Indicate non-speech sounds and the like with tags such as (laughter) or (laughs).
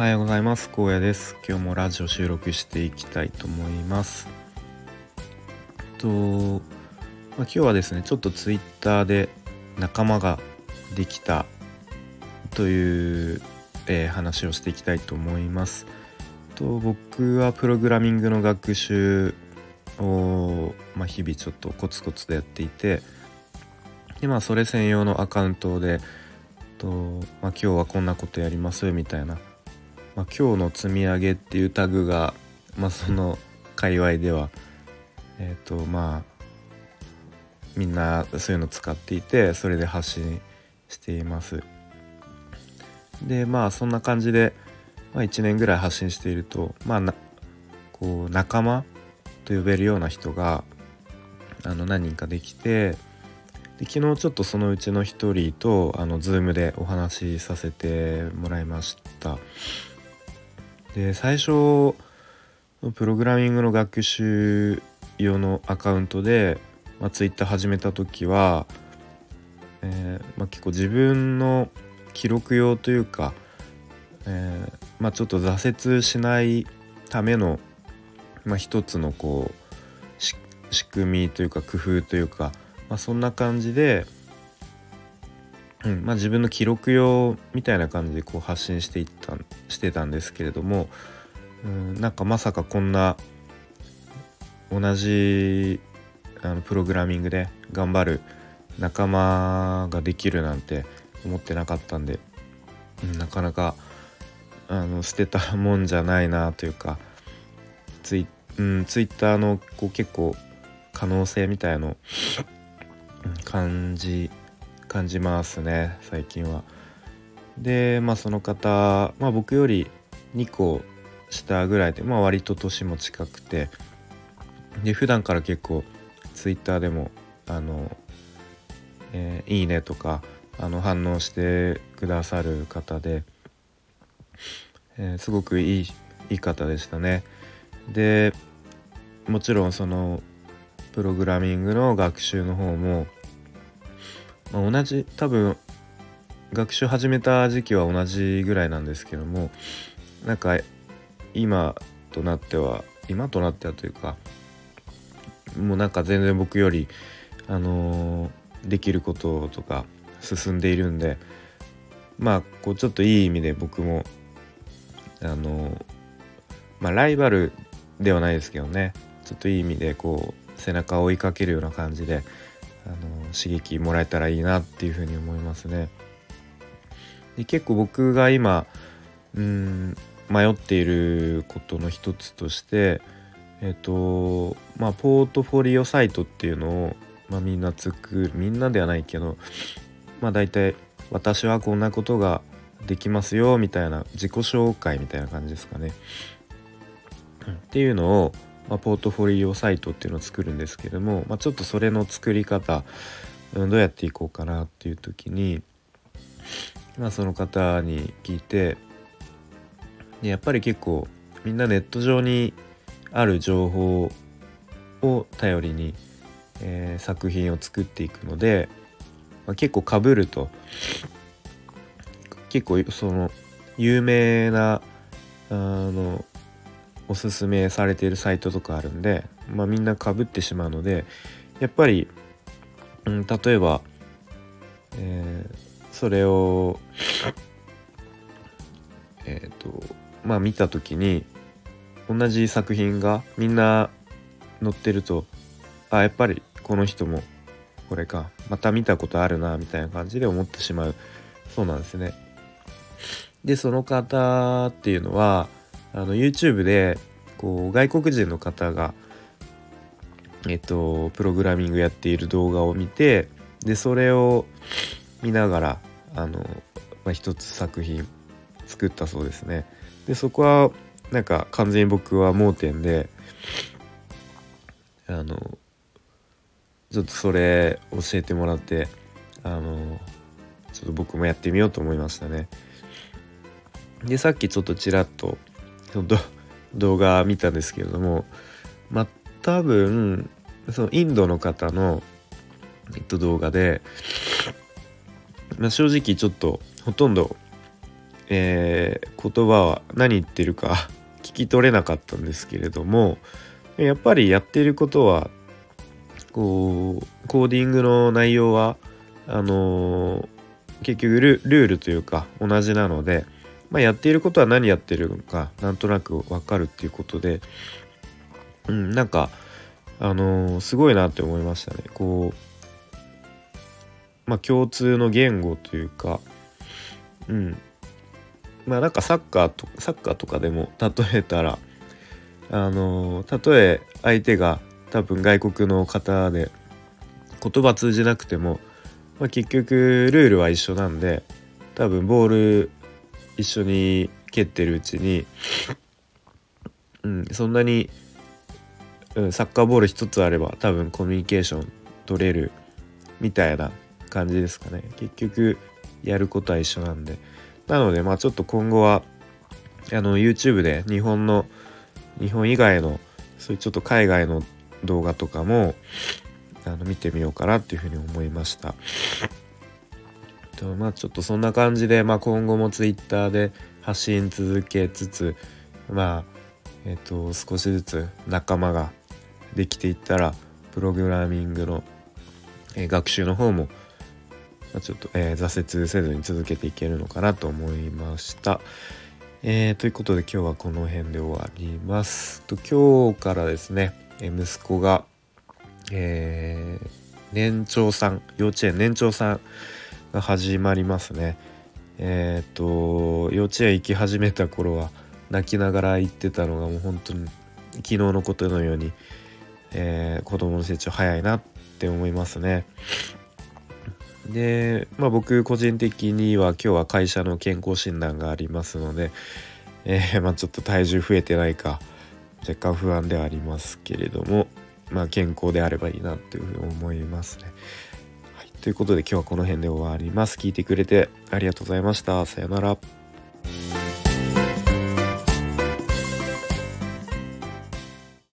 はようございます。荒野です。今日もラジオ収録していきたいと思います。と、まあ、今日はですねちょっとツイッターで仲間ができたという、えー、話をしていきたいと思います。と僕はプログラミングの学習を、まあ、日々ちょっとコツコツでやっていてでまあそれ専用のアカウントでと、まあ、今日はこんなことやりますみたいなまあ、今日の積み上げっていうタグが、まあ、その界隈では (laughs) えっ、ー、とまあみんなそういうの使っていてそれで発信しています。でまあそんな感じで、まあ、1年ぐらい発信しているとまあなこう仲間と呼べるような人があの何人かできてで昨日ちょっとそのうちの1人とあの Zoom でお話しさせてもらいました。で最初プログラミングの学習用のアカウントで、まあ、Twitter 始めた時は、えーまあ、結構自分の記録用というか、えーまあ、ちょっと挫折しないための、まあ、一つのこう仕組みというか工夫というか、まあ、そんな感じでうん。まあ、自分の記録用みたいな感じでこう発信していったしてたんですけれども、うん、なんかまさかこんな同じあのプログラミングで頑張る仲間ができるなんて思ってなかったんで、うん、なかなかあの捨てたもんじゃないなというかツイ,、うん、ツイッターのこう結構可能性みたいの感じ感じますね最近は。でまあその方、まあ、僕より2個下ぐらいで、まあ、割と年も近くてで普段から結構 Twitter でもあの、えー、いいねとかあの反応してくださる方で、えー、すごくいいいい方でしたね。でもちろんそのプログラミングの学習の方もまあ、同じ多分学習始めた時期は同じぐらいなんですけどもなんか今となっては今となってはというかもうなんか全然僕よりあのー、できることとか進んでいるんでまあこうちょっといい意味で僕もあのー、まあライバルではないですけどねちょっといい意味でこう背中を追いかけるような感じであの刺激もらえたらいいなっていうふうに思いますね。で結構僕が今うん迷っていることの一つとしてえっ、とまあポートフォリオサイトっていうのを、まあ、みんな作るみんなではないけどまあ大体私はこんなことができますよみたいな自己紹介みたいな感じですかね。っていうのをまあ、ポートフォリオサイトっていうのを作るんですけども、まあ、ちょっとそれの作り方、うん、どうやっていこうかなっていう時に、まあ、その方に聞いてでやっぱり結構みんなネット上にある情報を頼りに、えー、作品を作っていくので、まあ、結構かぶると結構その有名なあのおすすめされているサイトとかあるんで、まあ、みんなかぶってしまうのでやっぱり、うん、例えば、えー、それをえっ、ー、とまあ見た時に同じ作品がみんな載ってるとあやっぱりこの人もこれかまた見たことあるなみたいな感じで思ってしまうそうなんですね。でその方っていうのはあの YouTube でこう外国人の方がえっとプログラミングやっている動画を見てでそれを見ながらあの、まあ、一つ作品作ったそうですね。でそこはなんか完全に僕は盲点であのちょっとそれ教えてもらってあのちょっと僕もやってみようと思いましたね。でさっきちょっとちらっと動画見たんですけれどもまあ多分そのインドの方の、えっと、動画で、まあ、正直ちょっとほとんど、えー、言葉は何言ってるか聞き取れなかったんですけれどもやっぱりやってることはこうコーディングの内容はあのー、結局ルールというか同じなので、まあ、やっていることは何やってるのかなんとなく分かるっていうことで、うん、なんかあのー、すごいなって思いましたね。こうまあ共通の言語というかうんまあなんかサッカーとサッカーとかでも例えたらあのたとえ相手が多分外国の方で言葉通じなくても、まあ、結局ルールは一緒なんで多分ボール一緒に蹴ってるうちに、うん、そんなに、うん、サッカーボール一つあれば多分コミュニケーション取れるみたいな感じですかね結局やることは一緒なんでなのでまあちょっと今後はあの YouTube で日本の日本以外のそういうちょっと海外の動画とかもあの見てみようかなっていうふうに思いました。とまあちょっとそんな感じで、まあ、今後も Twitter で発信続けつつまあえっ、と少しずつ仲間ができていったらプログラミングの、えー、学習の方も、まあ、ちょっと、えー、挫折せずに続けていけるのかなと思いました。えー、ということで今日はこの辺で終わります。と今日からですね息子が、えー、年長さん幼稚園年長さんが始まりますね。えっ、と幼稚園行き始めた頃は泣きながら行ってたのがもう本当に昨日のことのように、えー、子供の成長早いなって思いますね。で、まあ、僕個人的には今日は会社の健康診断がありますので、えー、まあ、ちょっと体重増えてないか若干不安ではありますけれども、まあ、健康であればいいなというふうに思いますね。ということで今日はこの辺で終わります。聞いてくれてありがとうございました。さよなら。